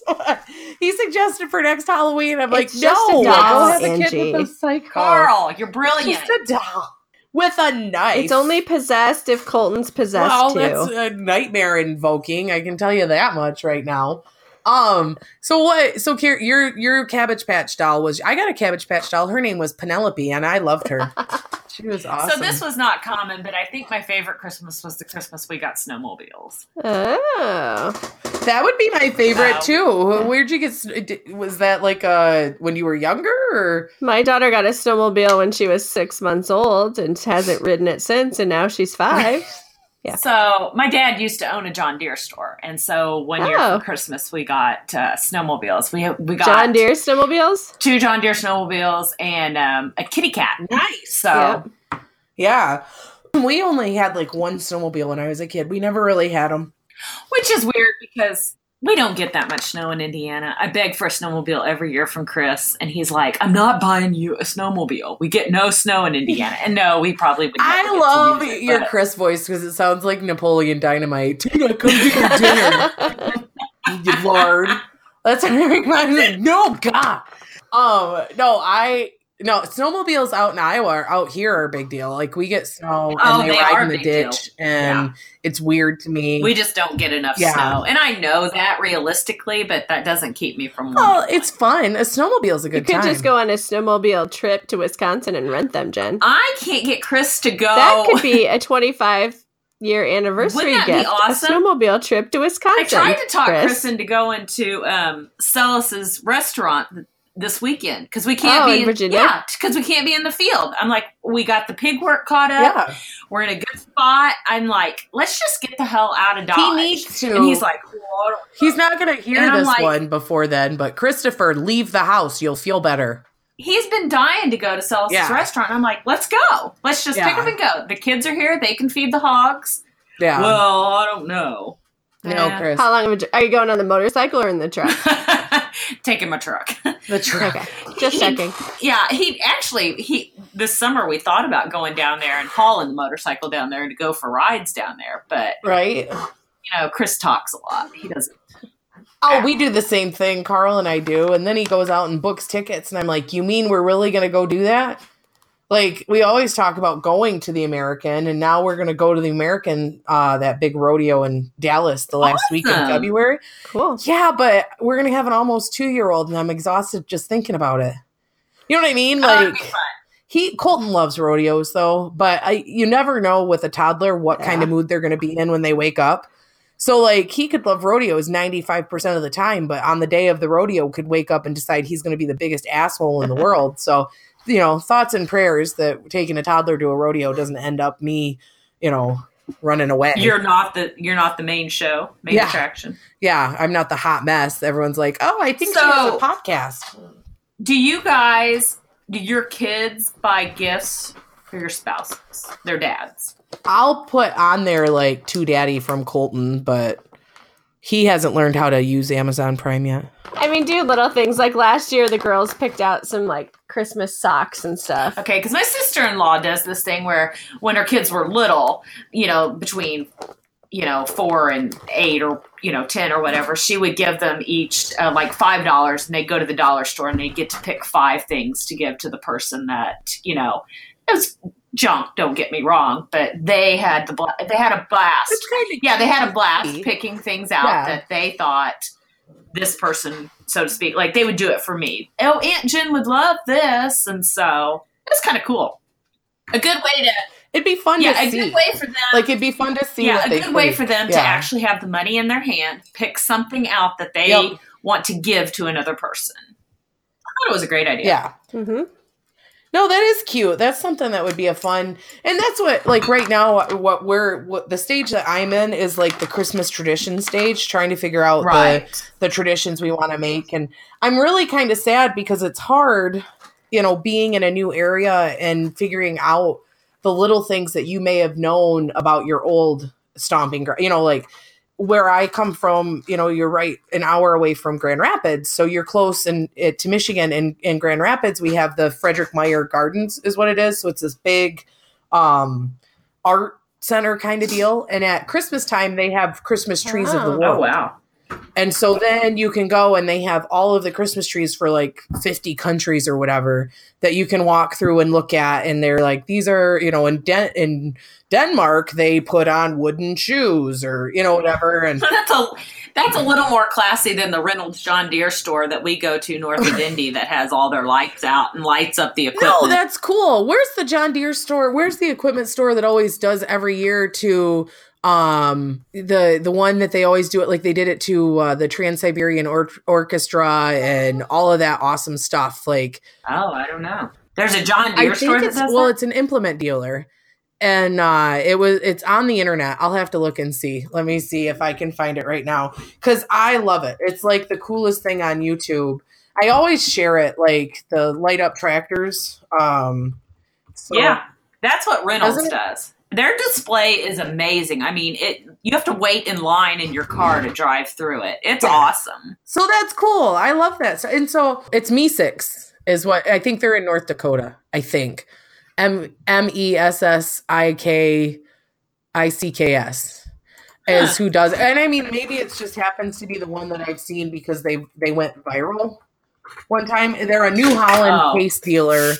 That's what uh, he suggested for next Halloween. I'm like, It's just a no, doll, go have a kid Angie. with a psycho. Carl, you're brilliant. just a doll with a knife. It's only possessed if Colton's possessed well, too. that's a nightmare invoking. I can tell you that much right now. Um. So what? So Kier, your your Cabbage Patch doll was. I got a Cabbage Patch doll. Her name was Penelope, and I loved her. she was awesome. So this was not common, but I think my favorite Christmas was the Christmas we got snowmobiles. oh, that would be my favorite Wow. too. Where'd you get? Was that like uh when you were younger? Or? my daughter got a snowmobile when she was six months old and hasn't ridden it since, and now she's five. Yeah. So my dad used to own a John Deere store, and so one year Oh. for Christmas we got uh, snowmobiles. We we got John Deere snowmobiles. two John Deere snowmobiles and um, a kitty cat. Nice. So Yep. Yeah. We only had like one snowmobile when I was a kid. We never really had them. which is weird because we don't get that much snow in Indiana. I beg for a snowmobile every year from Chris, and he's like, "I'm not buying you a snowmobile. We get no snow in Indiana." And no, we probably would. never I get to love use it, your but- Chris voice because it sounds like Napoleon Dynamite. Tina, come get your dinner, you lord. That's what it reminds me. No, God. Um, no, I no snowmobiles out in Iowa are out here are a big deal. Like we get snow Oh, and they, they ride are in the big deal. ditch, and it's weird to me. We just don't get enough Yeah. snow, and I know that realistically, but that doesn't keep me from. well, wanting it's fun. A snowmobile's a good You could time. just go on a snowmobile trip to Wisconsin and rent them, Jen. I can't get Chris to go. That could be a 25 year anniversary Wouldn't be gift. awesome? A snowmobile trip to Wisconsin. I tried to talk Chris. Chris into going to um, Celis's restaurant th- this weekend because we can't Oh, be in Virginia? Yeah, because we can't be in the field. I'm like, we got the pig work caught up. yeah. We're in a good spot. spot. I'm like, let's just get the hell out of Dodge. He needs to. And he's like, well, He's not going to hear And this like- one before then, but Christopher, leave the house. You'll feel better. he's been dying to go to Celsius Yeah. restaurant. I'm like, let's go. Let's just pick Yeah. up and go. The kids are here. They can feed the hogs. Yeah. Well, I don't know. no, Chris. How long are you going on the motorcycle or in the truck? Taking my truck. The truck. Okay, just checking. Yeah, he actually he this summer we thought about going down there and hauling the motorcycle down there to go for rides down there, but Right? you know, Chris talks a lot. He doesn't. Oh, we do the same thing, Carl and I do. And then he goes out and books tickets. And I'm like, you mean we're really going to go do that? Like, we always talk about going to the American, and now we're going to go to the American, uh, that big rodeo in Dallas the last week in February. Cool. Yeah, but we're going to have an almost two year old, and I'm exhausted just thinking about it. You know what I mean? Oh, Like, fun. he Colton loves rodeos though, but I you never know with a toddler what kind of mood they're going to be in when they wake up. So like he could love rodeos 95% of the time, but on the day of the rodeo could wake up and decide he's going to be the biggest asshole in the world. So, you know, thoughts and prayers that taking a toddler to a rodeo doesn't end up me, you know, running away. You're not the you're not the main show, main Yeah. attraction. yeah, I'm not the hot mess. Everyone's like, "Oh, I think she has So- a podcast." Do you guys do your kids buy gifts for your spouses, their dads? I'll put on there like to daddy from Colton, but he hasn't learned how to use Amazon Prime yet. I mean, do little things like last year the girls picked out some like Christmas socks and stuff. Okay, because my sister in law does this thing where when her kids were little, you know, between you know four and eight or you know ten or whatever, she would give them each uh, like five dollars, and they'd go to the dollar store and they'd get to pick five things to give to the person that you know it was junk. Don't get me wrong, but they had the bla- they had a blast. Kind of Yeah, they had a blast picking things out Yeah. that they thought this person, so to speak, like they would do it for me. Oh, Aunt Jen would love this, and so it was kind of cool. A good way to it'd be fun yeah, to a see. good way for them. like it'd be fun to see. yeah, a good way for them to actually have the money in their hand, pick something out that they Yep. want to give to another person. I thought it was a great idea. Yeah. Mm-hmm. No, that is cute. That's something that would be a fun, and that's what like right now what we're what the stage that I'm in is like the Christmas tradition stage, trying to figure out the the traditions we want to make, and I'm really kind of sad because it's hard, you know, being in a new area and figuring out the little things that you may have known about your old stomping ground. You know, like where I come from, you know, you're right an hour away from Grand Rapids, so you're close and it, to Michigan. And in Grand Rapids, we have the Frederik Meijer Gardens, is what it is. So it's this big um, art center kind of deal. And at Christmas time, they have Christmas trees of the world. Oh wow. And so then you can go and they have all of the Christmas trees for like 50 countries or whatever that you can walk through and look at. And they're like, these are, you know, in, Den- in Denmark, they put on wooden shoes or, you know, whatever. And that's a that's a little more classy than the Reynolds John Deere store that we go to north of Indy that has all their lights out and lights up the equipment. no, that's cool. Where's the John Deere store? Where's the equipment store that always does every year to um the the one that they always do it like they did it to uh, the Trans-Siberian or- Orchestra and all of that awesome stuff like oh, I don't know. There's a John Deere I store think that it's well, that? it's an implement dealer, and uh, it was it's on the internet. I'll have to look and see. Let me see if I can find it right now because I love it. It's like the coolest thing on YouTube. I always share it, like the light up tractors. Um, so- yeah, that's what Reynolds does. Their display is amazing. I mean, it you have to wait in line in your car to drive through it. It's Yeah. awesome. So that's cool. I love that. So, and so it's Me Six is what I think they're in North Dakota. I think M M E S S I K I C K S is Huh. who does. And I mean, maybe it just happens to be the one that I've seen because they they went viral one time. They're a New Holland Oh. case dealer.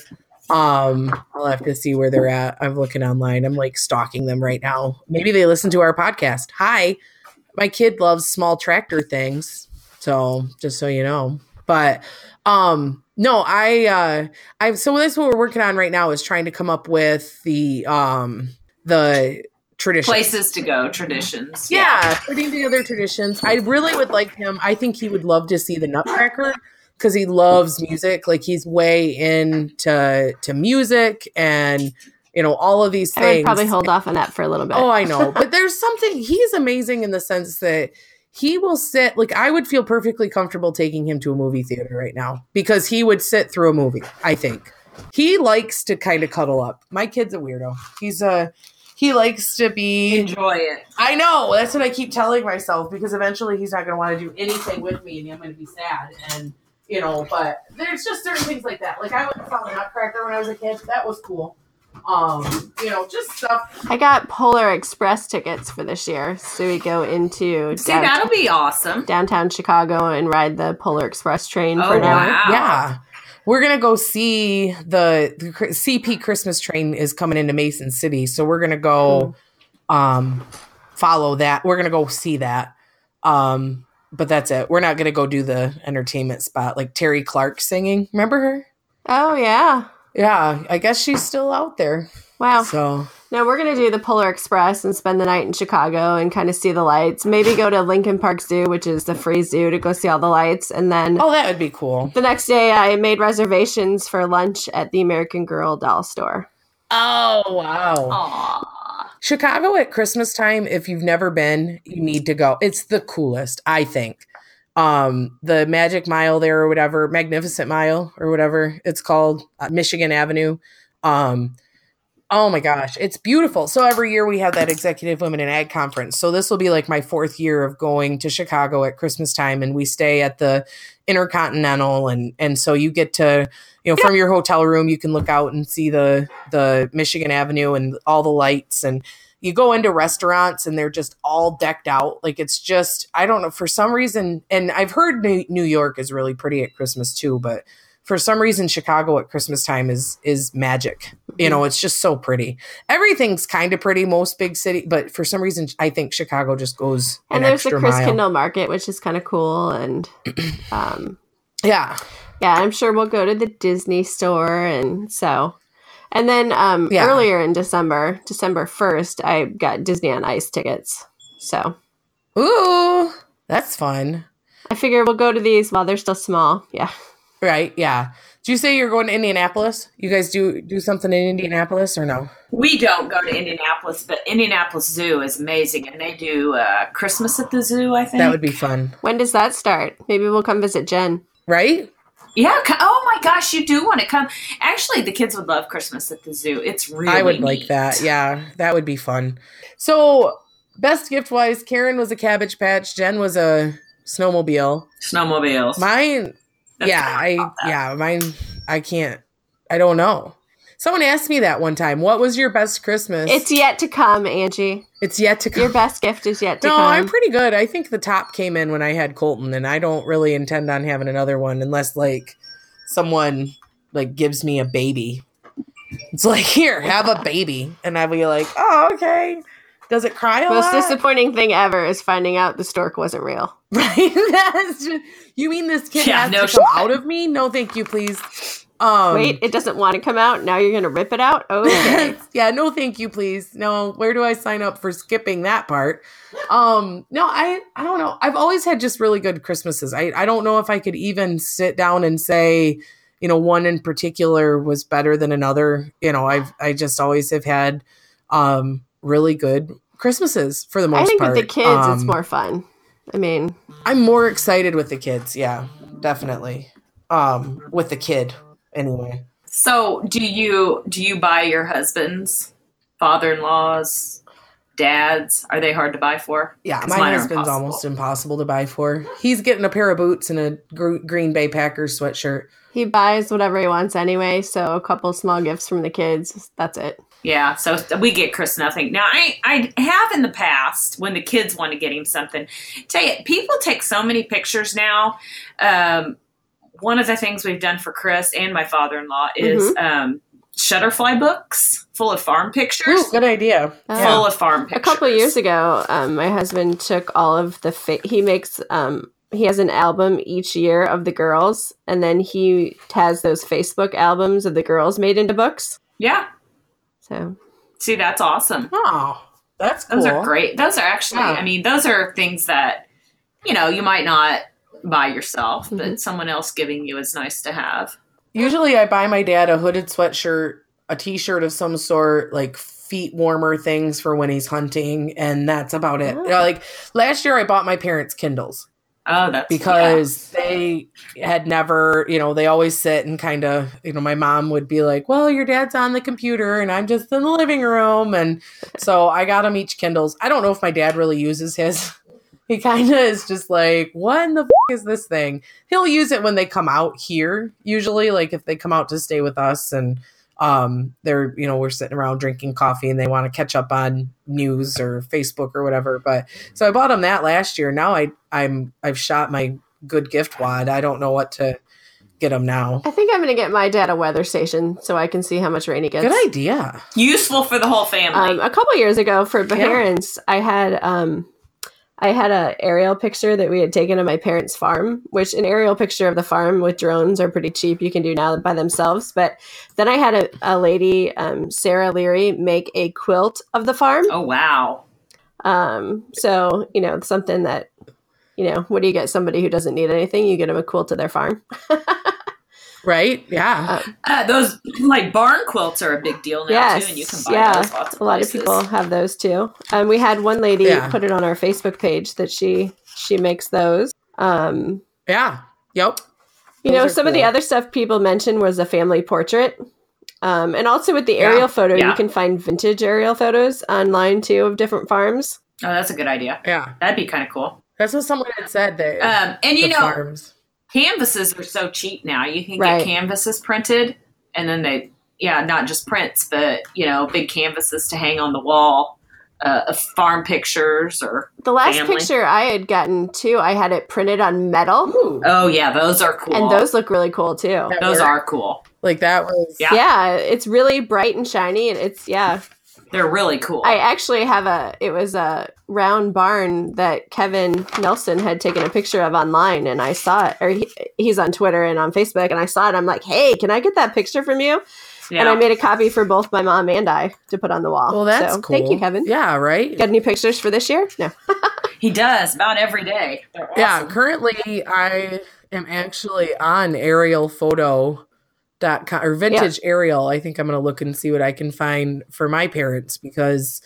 Um, I'll have to see where they're at. I'm looking online. I'm like stalking them right now. Maybe they listen to our podcast. Hi, my kid loves small tractor things. So just so you know, but um, no, I uh, I so that's what we're working on right now is trying to come up with the um the tradition Places to go, traditions. yeah, putting together traditions. I really would like him. I think he would love to see the Nutcracker because he loves music. Like he's way into to music and you know, all of these I things. would probably hold off on that for a little bit. Oh, I know. But there's something he's amazing in the sense that he will sit like I would feel perfectly comfortable taking him to a movie theater right now because he would sit through a movie, I think. He likes to kind of cuddle up. My kid's a weirdo. He's a he likes to be Enjoy it. I know. That's what I keep telling myself because eventually he's not going to want to do anything with me and I'm going to be sad and you know, but there's just certain things like that. Like I went and saw the Nutcracker when I was a kid. That was cool. Um, you know, just stuff I got Polar Express tickets for this year, so we go into See, down- that'll be awesome. downtown Chicago and ride the Polar Express train for Oh, an hour. wow. Yeah. We're gonna go see the, the CP Christmas train is coming into Mason City, so we're gonna go um follow that. We're gonna go see that. Um, but that's it. We're not gonna go do the entertainment spot like Terri Clark singing. Remember her? Oh yeah, Yeah, I guess she's still out there. wow. So now we're gonna do the Polar Express and spend the night in Chicago and kind of see the lights. Maybe go to Lincoln Park Zoo, which is the free zoo, to go see all the lights, and then oh, that would be cool. the next day I made reservations for lunch at the American Girl doll store. Oh wow. Aw. Chicago at Christmas time, if you've never been, you need to go. It's the coolest, I think. Um, the Magic Mile there or whatever, Magnificent Mile or whatever it's called, uh, Michigan Avenue. Um, oh my gosh, it's beautiful. So every year we have that executive women in ag conference. So this will be like my fourth year of going to Chicago at Christmas time, and we stay at the Intercontinental, and and so you get to you know from your hotel room you can look out and see the the Michigan Avenue and all the lights and you go into restaurants and they're just all decked out like it's just I don't know for some reason and I've heard New York is really pretty at Christmas too but for some reason Chicago at Christmas time is is magic you know it's just so pretty everything's kind of pretty most big city but for some reason I think Chicago just goes And an there's the Chris mile. Kindle Market, which is kind of cool. And um, yeah yeah, I'm sure we'll go to the Disney store, and so. And then um, Yeah. earlier in December, December 1st, I got Disney on Ice tickets. So ooh that's fun I figure we'll go to these while they're still small. Yeah. Right yeah Do you say you're going to Indianapolis you guys do do something in Indianapolis or no We don't go to Indianapolis, but Indianapolis Zoo is amazing, and they do uh, Christmas at the zoo. I think that would be fun When does that start? Maybe we'll come visit Jen. right Yeah. Oh my gosh, you do want to come? Actually, the kids would love Christmas at the zoo. It's really. I would like that. Yeah, that would be fun. So, best gift wise, Karen was a Cabbage Patch. Jen was a snowmobile. Snowmobiles. Mine, That's yeah, I that. yeah, mine. I can't. I don't know. Someone asked me that one time. What was your best Christmas? It's yet to come, Angie. it's yet to come. Your best gift is yet to no, come. No, I'm pretty good. I think the top came in when I had Colton, and I don't really intend on having another one unless like someone like gives me a baby. It's like here, have a baby, and I'll be like, oh okay. Does it cry a Most lot? disappointing thing ever is finding out the stork wasn't real. right? That's just, you mean this kid Yeah, has no to come out of me? No, thank you, please. Um, Wait, it doesn't want to come out. Now you're going to rip it out? Okay. yeah, no, thank you, please. No, where do I sign up for skipping that part? Um, no, I, I don't know. I've always had just really good Christmases. I, I don't know if I could even sit down and say, you know, one in particular was better than another. You know, I've, I just always have had, um, really good Christmases for the most part. I think part. with the kids, it's Um, more fun. I mean, I'm more excited with the kids. Yeah, definitely. Um, with the kid anyway. So, do you do you buy your husband's father-in-laws, dads? Are they hard to buy for? Yeah, my husband's impossible. almost impossible to buy for. He's getting a pair of boots and a gr- Green Bay Packers sweatshirt. he buys whatever he wants anyway. So a couple small gifts from the kids. That's it. Yeah, so we get Chris nothing. Now, I I have in the past when the kids want to get him something. Tell you, people take so many pictures now. Um, one of the things we've done for Chris and my father-in-law is Mm-hmm. um, Shutterfly books full of farm pictures. Ooh, good idea. Oh. Full of farm pictures. A couple years ago, um, my husband took all of the fa- he makes um, he has an album each year of the girls, and then he has those Facebook albums of the girls made into books. Yeah. So See, that's awesome. Oh, that's cool. Those are great. Those are actually, Yeah. I mean, those are things that, you know, you might not buy yourself, but Mhm. someone else giving you is nice to have. Usually, I buy my dad a hooded sweatshirt a t-shirt of some sort, like feet warmer things for when he's hunting, and that's about it. Oh. You know, like last year I bought my parents Kindles Oh, that's because they had never, you know, they always sit and kind of, you know, my mom would be like, "Well, your dad's on the computer and I'm just in the living room." And so I got them each Kindles. I don't know if my dad really uses his. He kind of is just like, "What in the f- is this thing?" He'll use it when they come out here, usually like if they come out to stay with us and um they're, you know, we're sitting around drinking coffee and they want to catch up on news or Facebook or whatever, but so I bought them that last year. Now I I'm I've shot my good gift wad. I don't know what to get them now. I think I'm going to get my dad a weather station so I can see how much rain he gets. Good idea. useful for the whole family. Um, a couple years ago for parents, I had um, I had an aerial picture that we had taken of my parents' farm, which an aerial picture of the farm with drones are pretty cheap. You can do now by themselves. But then I had a, a lady, um, Sarah Leary, make a quilt of the farm. oh wow. Um, so you know something that you know. What do you get somebody who doesn't need anything? You get them a quilt of their farm. Right? Yeah. Uh, those like barn quilts are a big deal now yes, too, and you can buy yeah. those lots of a lot places. of people have those too. Um, we had one lady Yeah. put it on our Facebook page that she she makes those. Um, yeah. Yep. you Those know, are some of the other stuff people mentioned was a family portrait. Um, and also with the Yeah. aerial photo, Yeah. you can find vintage aerial photos online too of different farms. Oh, that's a good idea. Yeah. That'd be kind of cool. That's what someone had said that Um, and you the know, farms. Canvases are so cheap now. You can Right. get canvases printed, and then they, yeah, not just prints, but you know, big canvases to hang on the wall uh, of farm pictures or. The last Family. picture I had gotten too, I had it printed on metal, Ooh, Oh yeah, those are cool. and those look really cool too. those are cool. like that was Yeah. Yeah, it's really bright and shiny, and it's yeah. They're really cool. I actually have a. It was a round barn that Kevin Nelson had taken a picture of online, and I saw it. Or he, he's on Twitter and on Facebook, and I saw it. I'm like, hey, can I get that picture from you? yeah. And I made a copy for both my mom and I to put on the wall. Well, that's So, cool. Thank you, Kevin. Yeah, right? Got any pictures for this year? No. he does about every day. They're Yeah, currently I am actually on aerialphoto.com or vintage aerial. I think I'm going to look and see what I can find for my parents because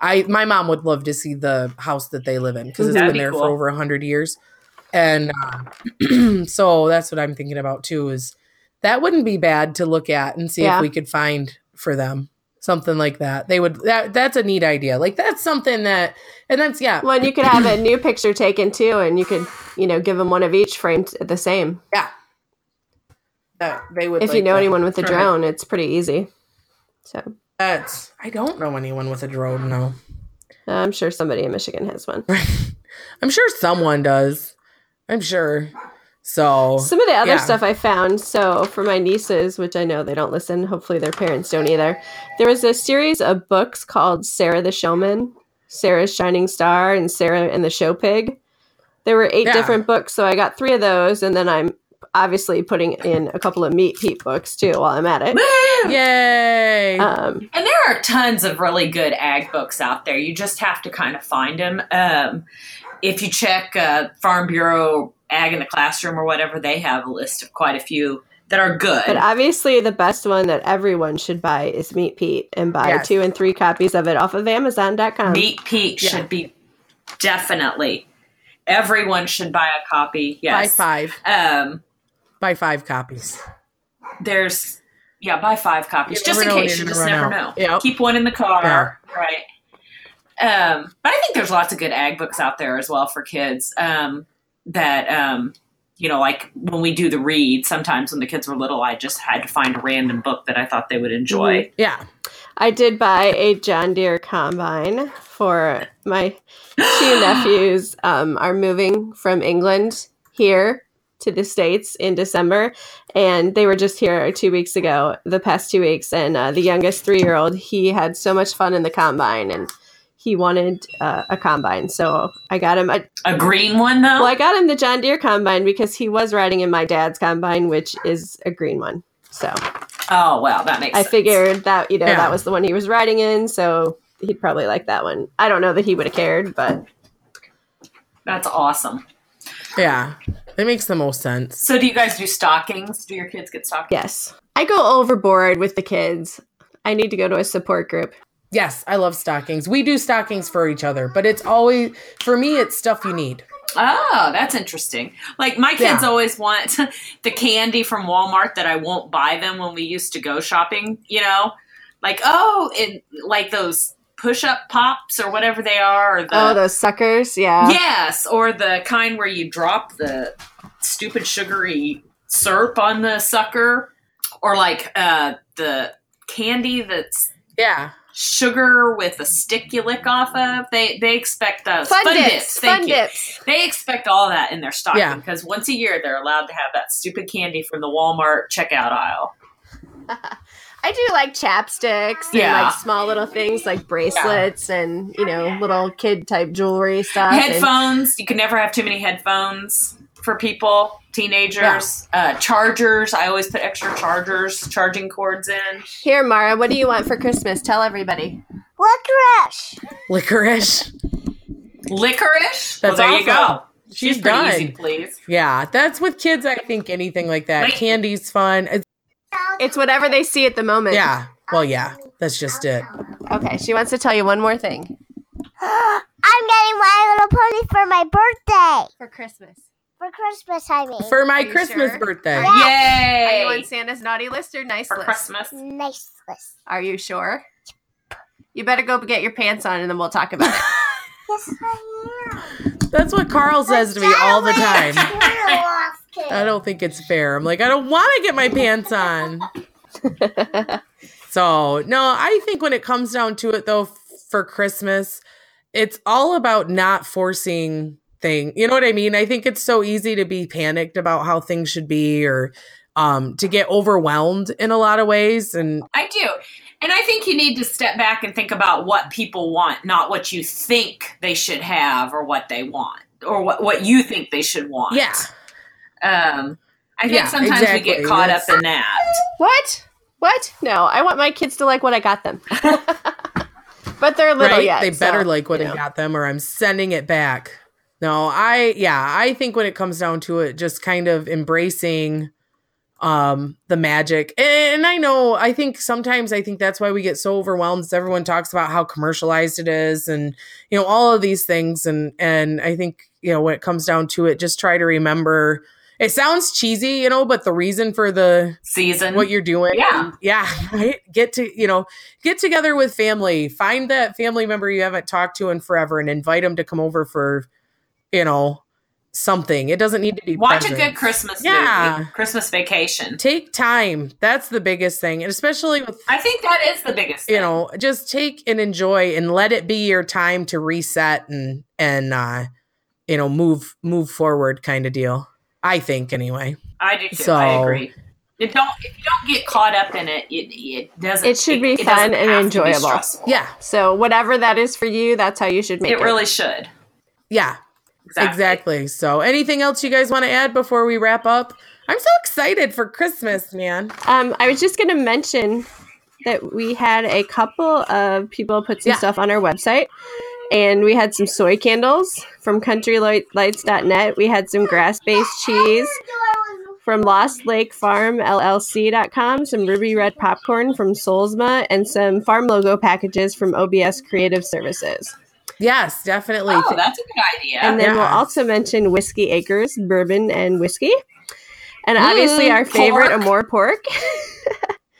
I my mom would love to see the house that they live in because it's That'd been be there cool. for over a 100 years. And uh, so that's what I'm thinking about too is that wouldn't be bad to look at and see Yeah. if we could find for them something like that. They would that that's a neat idea. Like that's something that and that's yeah. Well, and you could have a new picture taken too, and you could, you know, give them one of each framed the same. Yeah. That they would If you know uh, anyone with a drone, it's pretty easy. So That's I don't know anyone with a drone, no. Uh, I'm sure somebody in Michigan has one. I'm sure someone does. I'm sure. So Some of the other yeah. stuff I found, so for my nieces, which I know they don't listen, hopefully their parents don't either, there was a series of books called Sarah the Showman, Sarah's Shining Star, and Sarah and the Show Pig. There were eight Yeah. different books, so I got three of those, and then I'm obviously putting in a couple of Meat Pete books too while I'm at it. Yay. Um, And there are tons of really good ag books out there. You just have to kind of find them. Um, if you check uh, Farm Bureau Ag in the Classroom or whatever, they have a list of quite a few that are good. but obviously, the best one that everyone should buy is Meat Pete, and buy Yes. two and three copies of it off of Amazon.com. Meat Pete Yeah. should be definitely. Everyone should buy a copy. Yes, Buy Yes. five. Um, Buy five copies. there's yeah, buy five copies You just in case. you're You gonna just never out. know. Yep. Keep one in the car, right? Um, but I think there's lots of good ag books out there as well for kids. Um, that um, you know, like when we do the read, sometimes when the kids were little, I just had to find a random book that I thought they would enjoy. Yeah. I did buy a John Deere combine for my two nephews. Um, are moving from England here to the states in December, and they were just here two weeks ago, the past two weeks. And uh, the youngest three-year-old, he had so much fun in the combine, and he wanted uh, a combine. So I got him. A, A green one though. well, I got him the John Deere combine because he was riding in my dad's combine, which is a green one. So oh well, that makes. I sense. figured that you know Yeah. that was the one he was riding in, so he'd probably like that one. I don't know that he would have cared, but that's awesome. Yeah. It makes the most sense. So, do you guys do stockings? Do your kids get stockings? yes, I go overboard with the kids. I need to go to a support group. Yes, I love stockings. We do stockings for each other, but it's always for me. It's stuff you need. Oh, that's interesting. Like my kids Yeah. always want the candy from Walmart that I won't buy them when we used to go shopping, you know? Like, oh, and like those push up pops or whatever they are or the oh, those suckers. Yeah. Yes, or the kind where you drop the stupid sugary syrup on the sucker or like uh the candy that's Yeah, sugar with a stick you lick off of. They they expect those Fun, dips. Thank Fun you. dips. They expect all that in their stocking Yeah. because once a year they're allowed to have that stupid candy from the Walmart checkout aisle. I do like chapsticks and Yeah. like small little things like bracelets and you know little kid type jewelry stuff. and- Headphones. You can never have too many headphones for people, teenagers. Uh, chargers. I always put extra chargers, charging cords in. Here, Mara, what do you want for Christmas? Tell everybody. Licorice. licorice. Licorice. well, That's there you go. awesome. She's, She's pretty done. easy to please. Yeah, that's with kids. I think anything like that. Wait. Candy's fun. It's, It's whatever they see at the moment. yeah. Well, yeah. That's just it. Okay, she wants to tell you one more thing. I'm getting My Little Pony for my birthday. For Christmas. For Christmas, I mean. For my you Christmas sure? birthday. Are you Yay! on Santa's naughty list or nice for list? Christmas. nice list. Are you sure? You better go get your pants on and then we'll talk about it. Yes, I am. That's what Carl says to me all the time. I I don't think it's fair. I'm like, I don't want to get my pants on. So, no, I think when it comes down to it, though, f- for Christmas, it's all about not forcing thing. You know what I mean? I think it's so easy to be panicked about how things should be or um, to get overwhelmed in a lot of ways. And I do. And I think you need to step back and think about what people want, not what you think they should have or what they want or what, what you think they should want. yeah, Um, I think Yeah, sometimes we get caught That's- up in that. what? What? No, I want my kids to like what I got them. but they're little right? yet. they better so, like what I know. got them or I'm sending it back. No, I, yeah, I think when it comes down to it, just kind of embracing um the magic and i know i think sometimes i think that's why we get so overwhelmed is everyone talks about how commercialized it is and you know all of these things and and i think you know when it comes down to it just try to remember it sounds cheesy you know but the reason for the Season. what you're doing Yeah. yeah right get to you know get together with family find that family member you haven't talked to in forever and invite them to come over for you know something it doesn't need to be Watch a good Christmas Yeah. movie. Christmas vacation. take time that's the biggest thing and especially with I think that is the biggest thing. you know just take and enjoy and let it be your time to reset and and uh you know move move forward kind of deal i think anyway I do too. So- I agree. It don't if you don't get caught up in it, it, it doesn't. It should be doesn't fun and have to be enjoyable. yeah So whatever that is for you, that's how you should make it. it really should. yeah Exactly. Exactly. So, anything else you guys want to add before we wrap up? I'm so excited for Christmas, man. Um, I was just going to mention that we had a couple of people put some Yeah. stuff on our website, and we had some soy candles from countrylights.net. We had some grass based cheese from Lost Lake Farm LLC.com, some ruby red popcorn from Solsma, and some farm logo packages from OBS Creative Services. Yes, definitely. Oh, that's a good idea. And then we'll also mention Whiskey Acres, bourbon and whiskey. And obviously, Mm, our favorite, pork. Amore pork.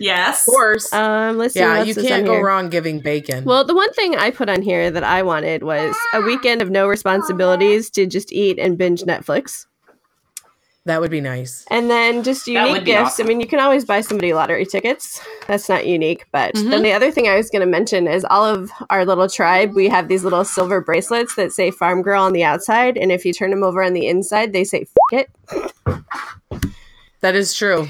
yes. of course. Um, let's see. yeah, else you is can't go here. wrong giving bacon. Well, the one thing I put on here that I wanted was a weekend of no responsibilities to just eat and binge Netflix. that would be nice. And then just unique gifts. awesome. I mean, you can always buy somebody lottery tickets. That's not unique. But Mhm. then the other thing I was going to mention is all of our little tribe, we have these little silver bracelets that say Farm Girl on the outside. And if you turn them over on the inside, they say F it. That is true.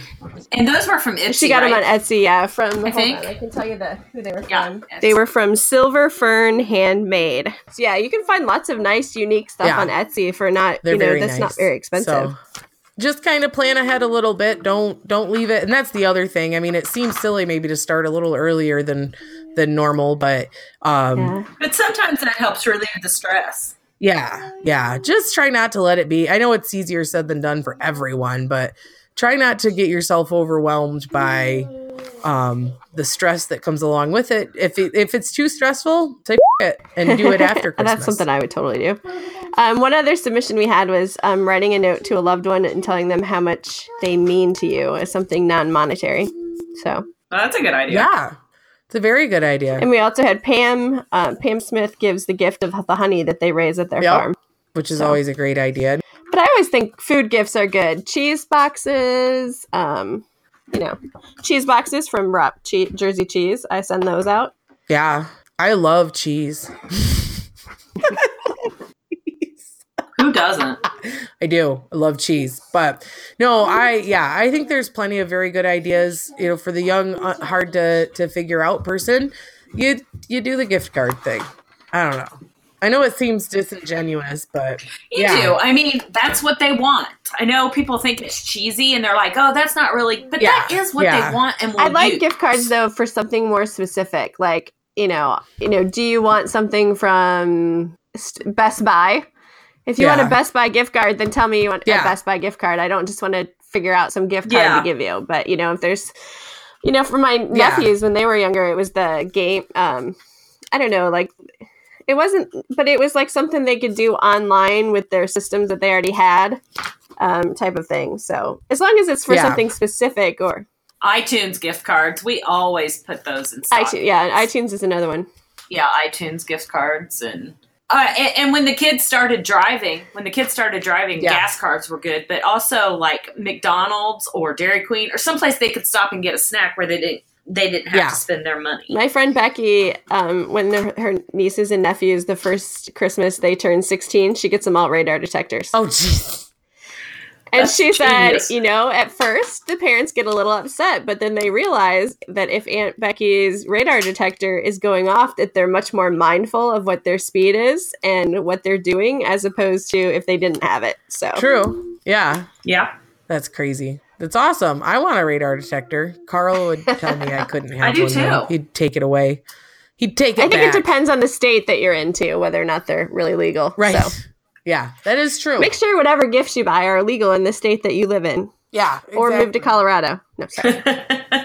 And those were from Etsy. She got right? them on Etsy, yeah. From hold think. on, I can tell you the who they were Yeah. from. They were from Silver Fern Handmade. So yeah, you can find lots of nice, unique stuff Yeah. on Etsy for not They're you know very that's nice. not very expensive. So, just kind of plan ahead a little bit. Don't don't leave it. And that's the other thing. I mean, it seems silly maybe to start a little earlier than than normal, but um yeah. But sometimes that helps relieve the stress. Yeah, yeah. Just try not to let it be. I know it's easier said than done for everyone, but try not to get yourself overwhelmed by um, the stress that comes along with it. If it, if it's too stressful, say it and do it after Christmas. That's something I would totally do. Um, one other submission we had was um, writing a note to a loved one and telling them how much they mean to you as something non-monetary. So, Well, that's a good idea. Yeah, it's a very good idea. and we also had Pam. Uh, Pam Smith gives the gift of the honey that they raise at their Yep. farm. which is So- always a great idea. But I always think food gifts are good. Cheese boxes, um, you know, cheese boxes from Rob che- Jersey Cheese. I send those out. Yeah, I love cheese. Who doesn't? I do. I love cheese. But no, I yeah, I think there's plenty of very good ideas, you know, for the young uh, hard to to figure out person. You you do the gift card thing. I don't know. I know it seems disingenuous, but You Yeah. do. I mean, that's what they want. I know people think it's cheesy and they're like, oh, that's not really, but that Yeah. is what Yeah. they want and I like use. gift cards though for something more specific, like you know, you know, do you want something from Best Buy? If you want a Best Buy gift card, then tell me you want Yeah. a Best Buy gift card. I don't just want to figure out some gift card Yeah. to give you. But you know, if there's, you know, for my Yeah. nephews when they were younger, it was the game. Um, I don't know, like it wasn't, but it was like something they could do online with their systems that they already had, um, type of thing. So as long as it's for Yeah. something specific or iTunes gift cards. We always put those in stock. iTunes, yeah, iTunes is another one. yeah, iTunes gift cards and. Uh, and, and when the kids started driving, when the kids started driving, Yeah. gas cards were good, but also like McDonald's or Dairy Queen or someplace they could stop and get a snack where they didn't they didn't have Yeah. to spend their money. My friend Becky, um, when her, her nieces and nephews, the first Christmas they turn 16, she gets them all radar detectors. oh jeez. and that's she genius. said, you know, at first the parents get a little upset, but then they realize that if Aunt Becky's radar detector is going off, that they're much more mindful of what their speed is and what they're doing as opposed to if they didn't have it. So True. Yeah. Yeah, That's crazy. That's awesome. I want a radar detector. Carl would tell me I couldn't have I do one. though. too. He'd take it away. He'd take it I think back. it depends on the state that you're into, whether or not they're really legal. Right. So Yeah, that is true. make sure whatever gifts you buy are legal in the state that you live in. yeah. or move to. Colorado. No, sorry.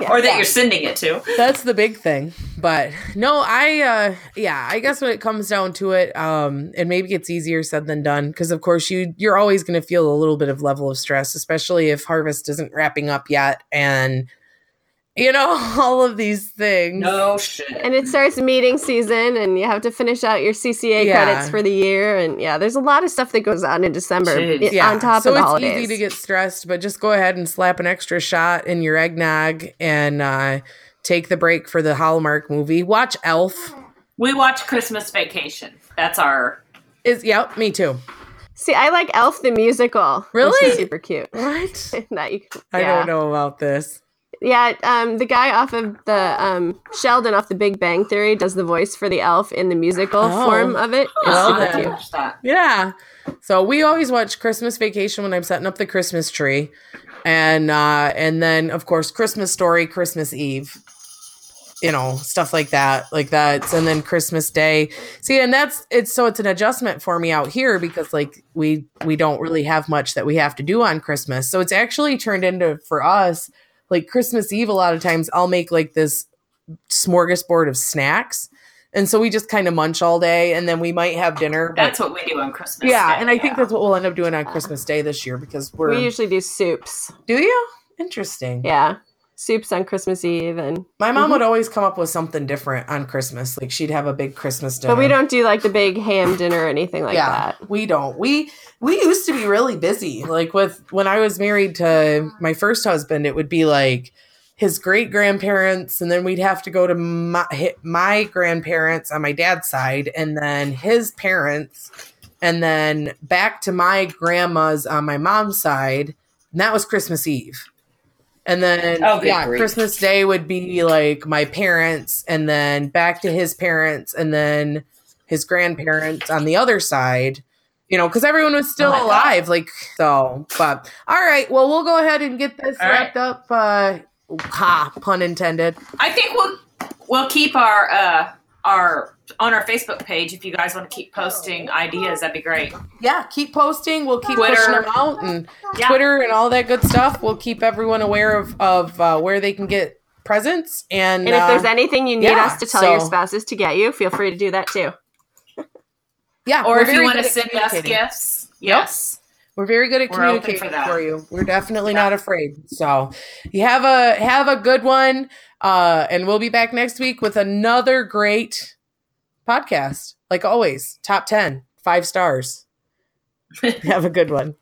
or that you're sending it to. That's the big thing. But no, I uh yeah, I guess when it comes down to it, um, and maybe it's easier said than done, because of course you you're always gonna feel a little bit of level of stress, especially if harvest isn't wrapping up yet and you know, all of these things. No shit. and it starts meeting season, and you have to finish out your CCA Yeah. credits for the year. And yeah, there's a lot of stuff that goes on in December Jeez. Yeah, on top so of the it's easy to get stressed, but just go ahead and slap an extra shot in your eggnog and uh, take the break for the Hallmark movie. Watch Elf. We watch Christmas Vacation. That's our. Is yep, me too. See, I like Elf the musical. which Really? is super cute. What? that you, can- I don't know about this. Yeah, um, the guy off of the um, Sheldon off the Big Bang Theory does the voice for the elf in the musical Oh. form of it. It's super I then. cute. that. Yeah. So we always watch Christmas Vacation when I'm setting up the Christmas tree. And uh and then of course Christmas Story, Christmas Eve. You know, stuff like that. Like that. And then Christmas Day. See, and that's it's so it's an adjustment for me out here because like we we don't really have much that we have to do on Christmas. So it's actually turned into for us like Christmas Eve a lot of times I'll make like this smorgasbord of snacks. And so we just kind of munch all day and then we might have dinner. But That's what we do on Christmas. yeah, Day, and I think that's what we'll end up doing on Christmas Day this year because we're. We usually do soups. do you? Interesting. Yeah, soups on Christmas Eve, and My mom mm-hmm. would always come up with something different on Christmas. Like she'd have a big Christmas dinner. but we don't do like the big ham dinner or anything like yeah, that. we don't. We we used to be really busy. Like with when I was married to my first husband, it would be like his great grandparents, and then we'd have to go to my my grandparents on my dad's side, and then his parents, and then back to my grandma's on my mom's side. And that was Christmas Eve. And then Oh, yeah, grief. Christmas Day would be like my parents, and then back to his parents, and then his grandparents on the other side. You know, because everyone was still Oh my God. alive. Like so, but all right. Well, we'll go ahead and get this All wrapped up. Uh, ha, pun intended. I think we'll we'll keep our uh our on our Facebook page if you guys want to keep posting ideas. That'd be great. Yeah, keep posting. We'll keep Twitter. pushing them out and Yeah. Twitter and all that good stuff. We'll keep everyone aware of of uh, where they can get presents and, And if uh, there's anything you need yeah, us to tell your spouses to get you, feel free to do that too. yeah, Or if you want to send us gifts, yes. We're very good at We're communicating for for you. We're definitely Yeah. not afraid. So you have a have a good one. Uh, and we'll be back next week with another great podcast. Like always, top 10, five stars. have a good one.